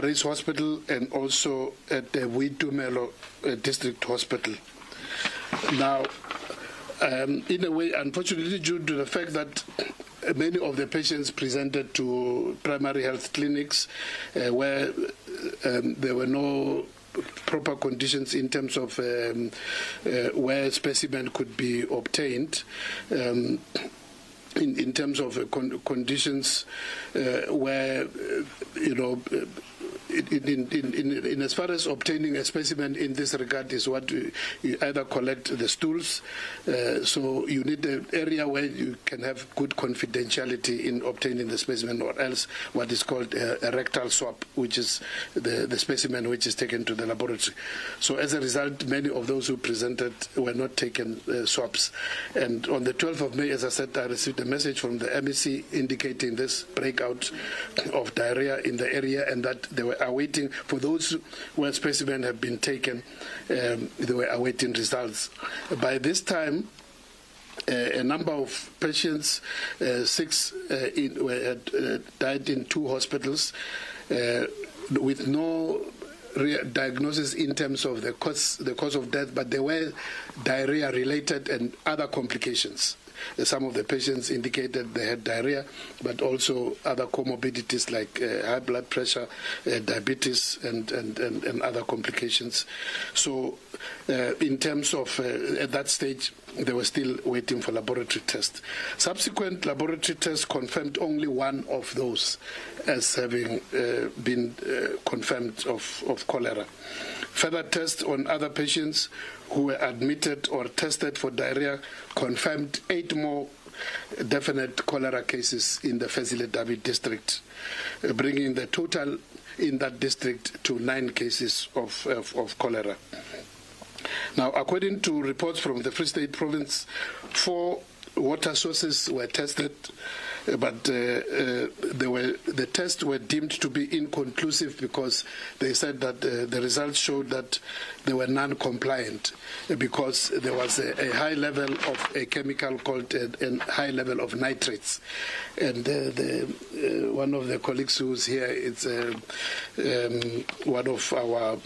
Parys Hospital and also at the Witumelo uh, District Hospital. Now, um, in a way, unfortunately, due to the fact that many of the patients presented to primary health clinics uh, where um, there were no proper conditions in terms of um, uh, where specimen could be obtained. Um, in, in terms of uh, con- conditions uh, where, uh, you know, in, in, in, in, as far as obtaining a specimen in this regard is what you, you either collect the stools, uh, so you need an area where you can have good confidentiality in obtaining the specimen, or else what is called a, a rectal swab, which is the, the specimen which is taken to the laboratory. So as a result, many of those who presented were not taken uh, swabs. And on the 12th of May, as I said, I received a message from the MEC indicating this breakout of diarrhea in the area and that they were awaiting, for those where specimens have been taken, um, they were awaiting results. By this time, uh, a number of patients, uh, six, uh, in, uh, died in two hospitals uh, with no diagnosis in terms of the cause, the cause of death, but they were diarrhea related and other complications. Some of the patients indicated they had diarrhea, but also other comorbidities like uh, high blood pressure, uh, diabetes, and, and, and, and, other complications. So, uh, in terms of uh, at that stage, they were still waiting for laboratory tests. Subsequent laboratory tests confirmed only one of those as having uh, been uh, confirmed of, of cholera. Further tests on other patients who were admitted or tested for diarrhea confirmed eight more definite cholera cases in the Fezile Dabi district, uh, bringing the total in that district to nine cases of, of, of cholera. Now, according to reports from the Free State Province, four water sources were tested but uh, uh, were, the tests were deemed to be inconclusive because they said that uh, the results showed that they were non-compliant because there was a, a high level of a chemical called a, a high level of nitrates. And the, one of the colleagues who's here is um, one of our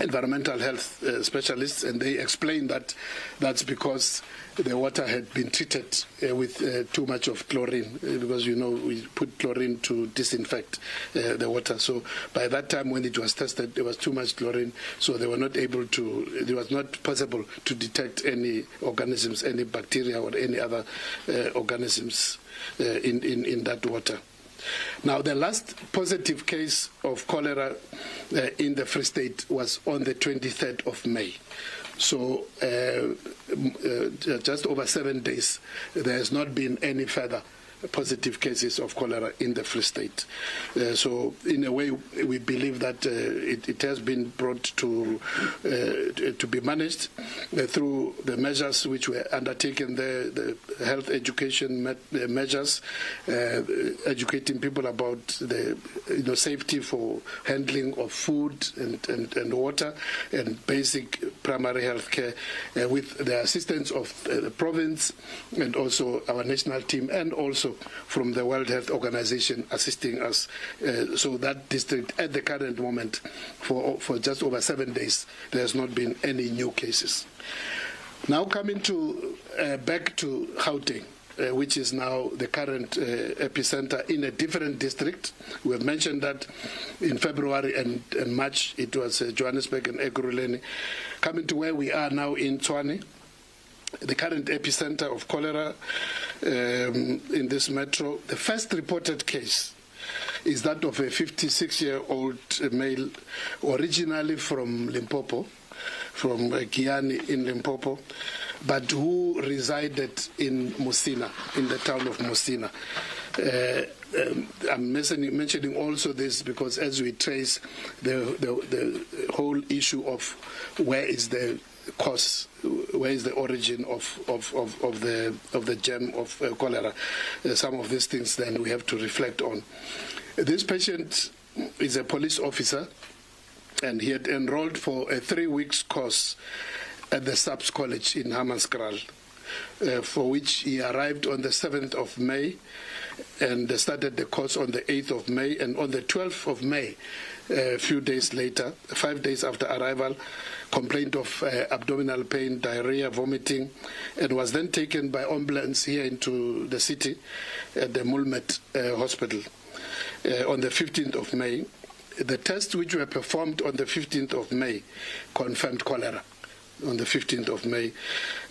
environmental health uh, specialists, and they explained that that's because the water had been treated uh, with uh, too much of chlorine, uh, because you know we put chlorine to disinfect uh, the water. So by that time, when it was tested, there was too much chlorine, so they were not able to. It was not possible to detect any organisms, any bacteria, or any other uh, organisms in, in in that water. Now, the last positive case of cholera uh, in the Free State was on the 23rd of May. So, uh, uh, just over seven days, there has not been any further positive cases of cholera in the Free State. Uh, so, in a way, we believe that uh, it, it, has been brought to uh, to be managed uh, through the measures which were undertaken there, the health education measures, uh, educating people about the you know safety for handling of food and, and, and water and basic primary health care uh, with the assistance of the province and also our national team and also from the World Health Organization assisting us. Uh, so that district, at the current moment, for for just over seven days, there has not been any new cases. Now coming to uh, back to Gauteng. Uh, which is now the current uh, epicenter in a different district. We have mentioned that in February and, and March it was uh, Johannesburg and Ekurhuleni. Coming to where we are now in Tshwane, the current epicenter of cholera um, in this metro. The first reported case is that of a 56 year old male, originally from Limpopo, from uh, Giyani in Limpopo, but who resided in Musina, in the town of Musina. Uh, um, I'm mentioning, mentioning, also this because as we trace the, the, the whole issue of where is the cause, where is the origin of, of, of, of the of the germ of uh, cholera. Uh, some of these things then we have to reflect on. This patient is a police officer, and he had enrolled for a three weeks course at the SAPS College in Hammanskraal, uh, for which he arrived on the 7th of May and they started the course on the 8th of May. And on the 12th of May, a few days later, five days after arrival, complaint of uh, abdominal pain, diarrhea, vomiting, and was then taken by ambulance here into the city at the Muelmed uh, Hospital uh, on the 15th of May. The tests which were performed on the 15th of May confirmed cholera on the 15th of May,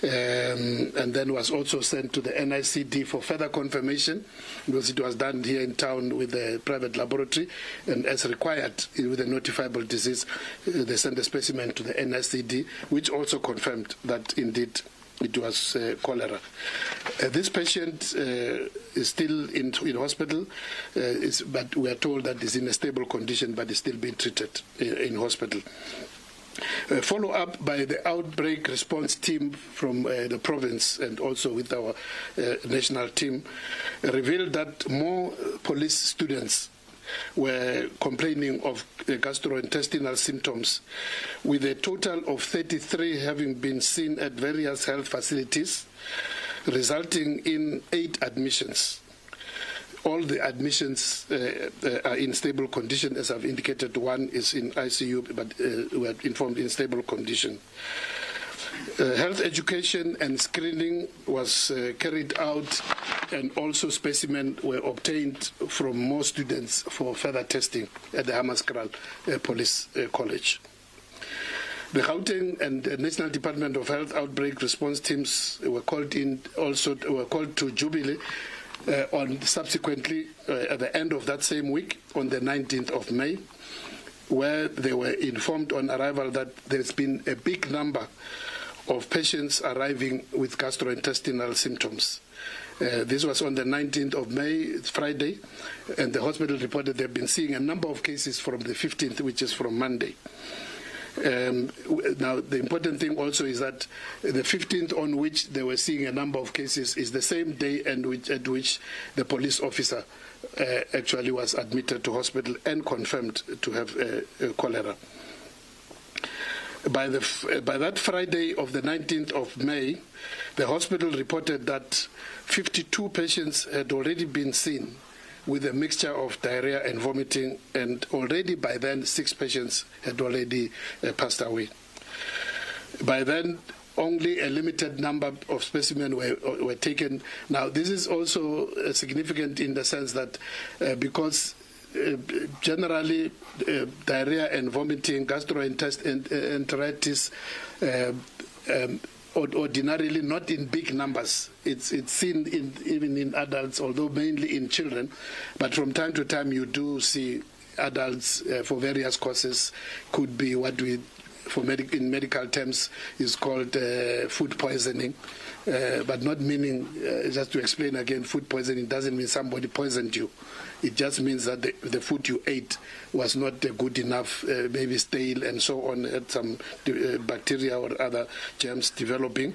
um, and then was also sent to the NICD for further confirmation because it was done here in town with a private laboratory, and as required with a notifiable disease, uh, they sent the specimen to the NICD, which also confirmed that indeed it was uh, cholera. Uh, this patient uh, is still in, in hospital, uh, is, but we are told that he's in a stable condition, but is still being treated in, in hospital. Uh, follow up by the outbreak response team from uh, the province and also with our uh, national team uh, revealed that more police students were complaining of gastrointestinal symptoms, with a total of 33 having been seen at various health facilities, resulting in eight admissions all the admissions uh, uh, are in stable condition, as I've indicated. One is in ICU, but uh, we are informed in stable condition. Uh, health education and screening was uh, carried out, and also specimens were obtained from more students for further testing at the Hammanskraal uh, Police College. The Gauteng and National Department of Health outbreak response teams were called in also were called to Jubilee on subsequently uh, at the end of that same week on the 19th of May, where they were informed on arrival that there's been a big number of patients arriving with gastrointestinal symptoms. Uh, this was on the 19th of May, Friday, and the hospital reported they've been seeing a number of cases from the 15th, which is from Monday. Um, now, the important thing also is that the 15th on which they were seeing a number of cases is the same day and which, at which the police officer uh, actually was admitted to hospital and confirmed to have uh, uh, cholera. By, the, by that Friday of the 19th of May, the hospital reported that 52 patients had already been seen with a mixture of diarrhea and vomiting, and already by then, six patients had already uh, passed away. By then, only a limited number of specimens were, uh, were taken. Now, this is also uh, significant in the sense that uh, because uh, generally uh, diarrhea and vomiting, gastroenteritis, uh, um, ordinarily not in big numbers. It's it's seen in, even in adults, although mainly in children. But from time to time, you do see adults uh, for various causes. Could be what we, for medic, in medical terms, is called uh, food poisoning. Uh, but not meaning, uh, just to explain again, food poisoning doesn't mean somebody poisoned you. It just means that the, the food you ate was not uh, good enough, uh, maybe stale and so on, had some uh, bacteria or other germs developing.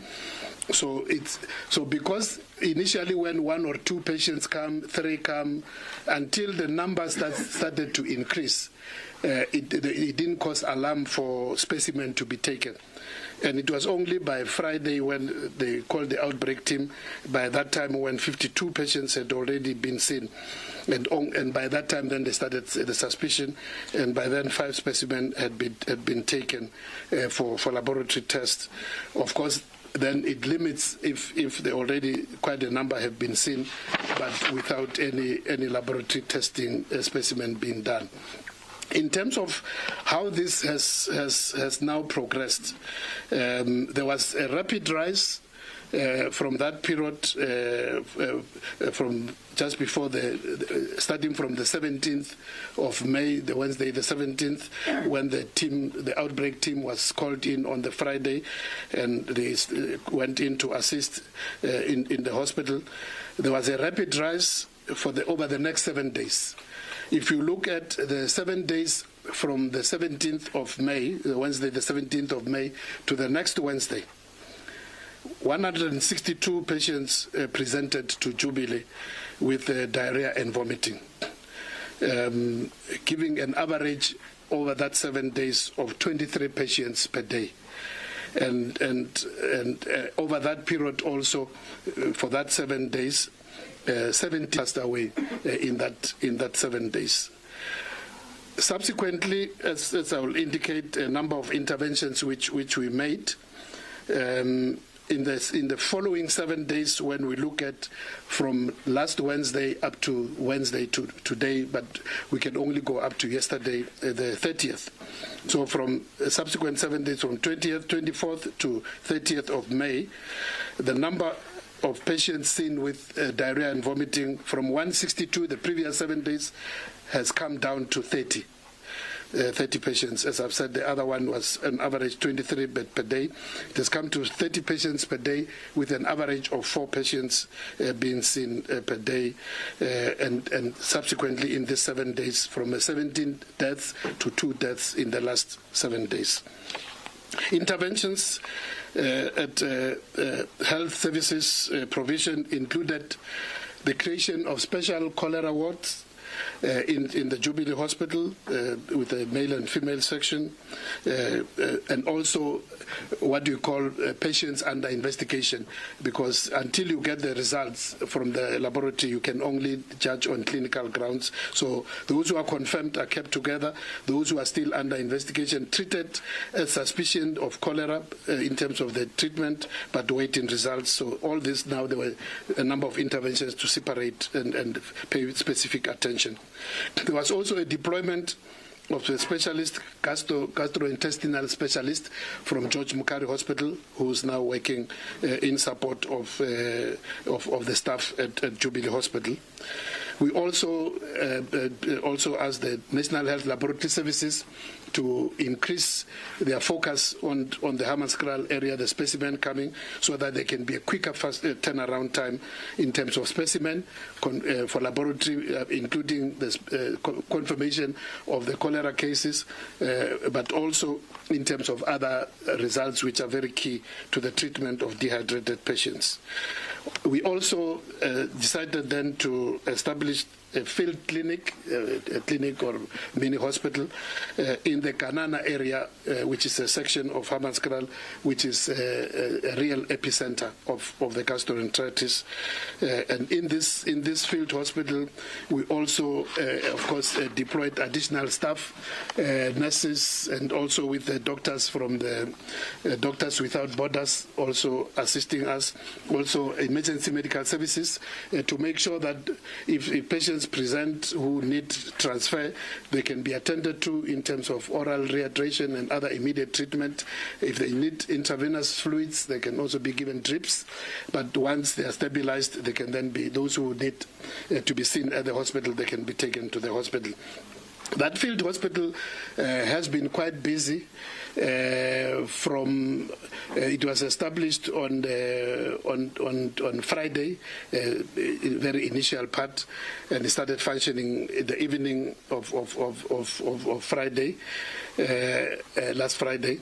So it's so because initially when one or two patients come, three come, until the numbers start, started to increase, uh, it, it didn't cause alarm for specimen to be taken. And it was only by Friday when they called the outbreak team, by that time when 52 patients had already been seen. And, on, and by that time, then they started the suspicion, and by then five specimens had been had been taken uh, for for laboratory tests. Of course, then it limits if if they already quite a number have been seen, but without any any laboratory testing uh, specimen being done. In terms of how this has has, has now progressed, um, there was a rapid rise uh, from that period, uh, uh, from just before the, starting from the 17th of May, the Wednesday, the 17th, when the team, the outbreak team was called in on the Friday, and they uh, went in to assist uh, in in the hospital. There was a rapid rise for the over the next seven days. If you look at the seven days from the 17th of May, Wednesday, the 17th of May, to the next Wednesday, 162 patients uh, presented to Jubilee with uh, diarrhea and vomiting, um, giving an average over that seven days of 23 patients per day. And, and, and uh, over that period also, uh, for that seven days, uh, 70 passed away uh, in that in that seven days. Subsequently, as, as, I will indicate, a number of interventions which which we made. Um, in the in the following seven days when we look at from last Wednesday up to Wednesday to today, but we can only go up to yesterday, uh, the 30th. So from uh, subsequent seven days, from 20th, 24th to 30th of May, the number of patients seen with uh, diarrhea and vomiting from 162 the previous seven days has come down to 30 uh, 30 patients. As I've said, the other one was an average 23 bed per day. It has come to 30 patients per day with an average of four patients uh, being seen uh, per day. Uh, and, and subsequently in these seven days, from 17 deaths to two deaths in the last seven days. Interventions uh, at health services provision included the creation of special cholera wards in, in the Jubilee Hospital uh, with a male and female section, uh, and also what do you call patients under investigation, because until you get the results from the laboratory, you can only judge on clinical grounds. So those who are confirmed are kept together. Those who are still under investigation treated as suspicion of cholera uh, in terms of the treatment, but waiting results. So all this now there were a number of interventions to separate and, and pay specific attention. There was also a deployment of a specialist, gastro, gastrointestinal specialist from George Mukhari Hospital, who's now working uh, in support of, uh, of, of, the staff at, at Jubilee Hospital. We also uh, uh, also asked the National Health Laboratory Services to increase their focus on on the Hammanskraal area, the specimen coming, so that there can be a quicker fast, uh, turnaround time in terms of specimen con, uh, for laboratory, uh, including the uh, confirmation of the cholera cases, but also in terms of other results which are very key to the treatment of dehydrated patients. We also uh, decided then to establish a field clinic, uh, a clinic or mini hospital uh, in the Kanana area, uh, which is a section of Hammanskraal, which is a, a, real epicenter of, of the gastroenteritis. Uh, and in this in this field hospital, we also, uh, of course, uh, deployed additional staff, nurses, and also with the doctors from the Doctors Without Borders also assisting us, also emergency medical services, to make sure that if, if patients present who need transfer, they can be attended to in terms of oral rehydration and other immediate treatment. If they need intravenous fluids, they can also be given drips. But once they are stabilized, they can then be, those who need uh, to be seen at the hospital, they can be taken to the hospital. That field hospital uh, has been quite busy. Uh, from uh, it was established on the, on on on Friday, uh, very initial part, and it started functioning in the evening of of of of, of Friday, uh, uh, last Friday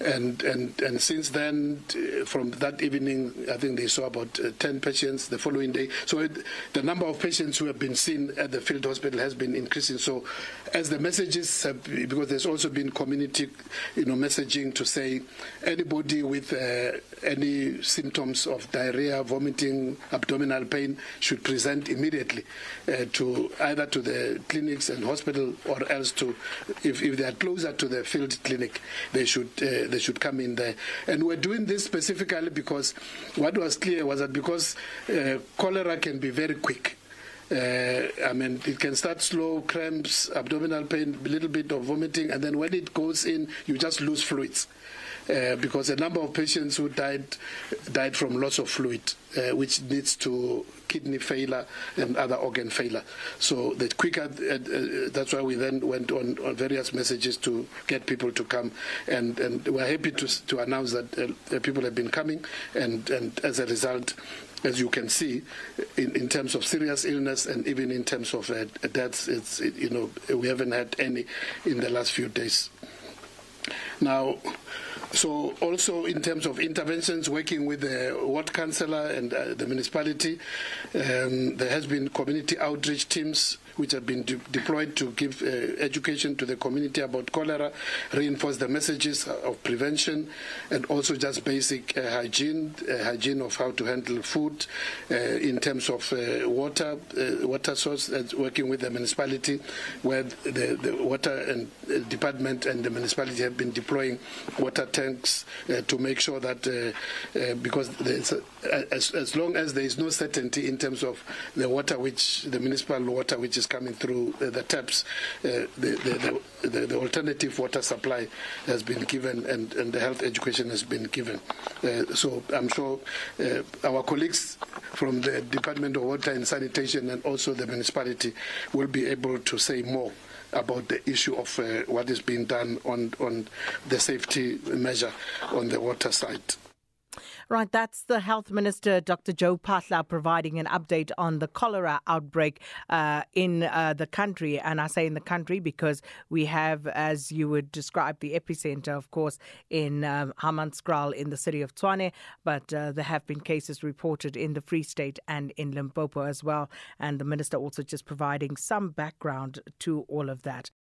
and and and since then, from that evening, I think they saw about uh, 10 patients the following day. So it, the number of patients who have been seen at the field hospital has been increasing. So as the messages have, because there's also been community, you know, messaging to say anybody with uh, any symptoms of diarrhea, vomiting, abdominal pain should present immediately uh, to either to the clinics and hospital or else to, if, if they are closer to the field clinic, they should uh, they should come in there. And we're doing this specifically because what was clear was that because uh, cholera can be very quick. Uh, I mean, it can start slow, cramps, abdominal pain, a little bit of vomiting, and then when it goes in, you just lose fluids. Uh, because a number of patients who died died from loss of fluid, uh, which leads to kidney failure and other organ failure. So the quicker, uh, uh, that's why we then went on, on, various messages to get people to come, and, and we're happy to, to announce that uh, people have been coming, and, and as a result, as you can see, in, in terms of serious illness and even in terms of uh, deaths, it's, it, you know, we haven't had any in the last few days. Now, So also in terms of interventions, working with the ward councillor and uh, the municipality, um, there has been community outreach teams which have been de- deployed to give uh, education to the community about cholera, reinforce the messages of prevention, and also just basic uh, hygiene, uh, hygiene of how to handle food, uh, in terms of uh, water, water source, working with the municipality, where the, the water and department and the municipality have been deploying water tanks uh, to make sure that uh, uh, because a, as, as long as there is no certainty in terms of the water which the municipal water which is coming through uh, the taps, uh, the, the, the, the, the alternative water supply has been given and, and the health education has been given. So I'm sure our colleagues from the Department of Water and Sanitation and also the municipality will be able to say more about the issue of uh, what is being done on, on the safety measure on the water side. Right, that's the Health Minister, Dr. Joe Phaahla, providing an update on the cholera outbreak uh, in uh, the country. And I say in the country because we have, as you would describe, the epicenter, of course, in um, Hammanskraal in the city of Tshwane, but uh, there have been cases reported in the Free State and in Limpopo as well. And the Minister also just providing some background to all of that.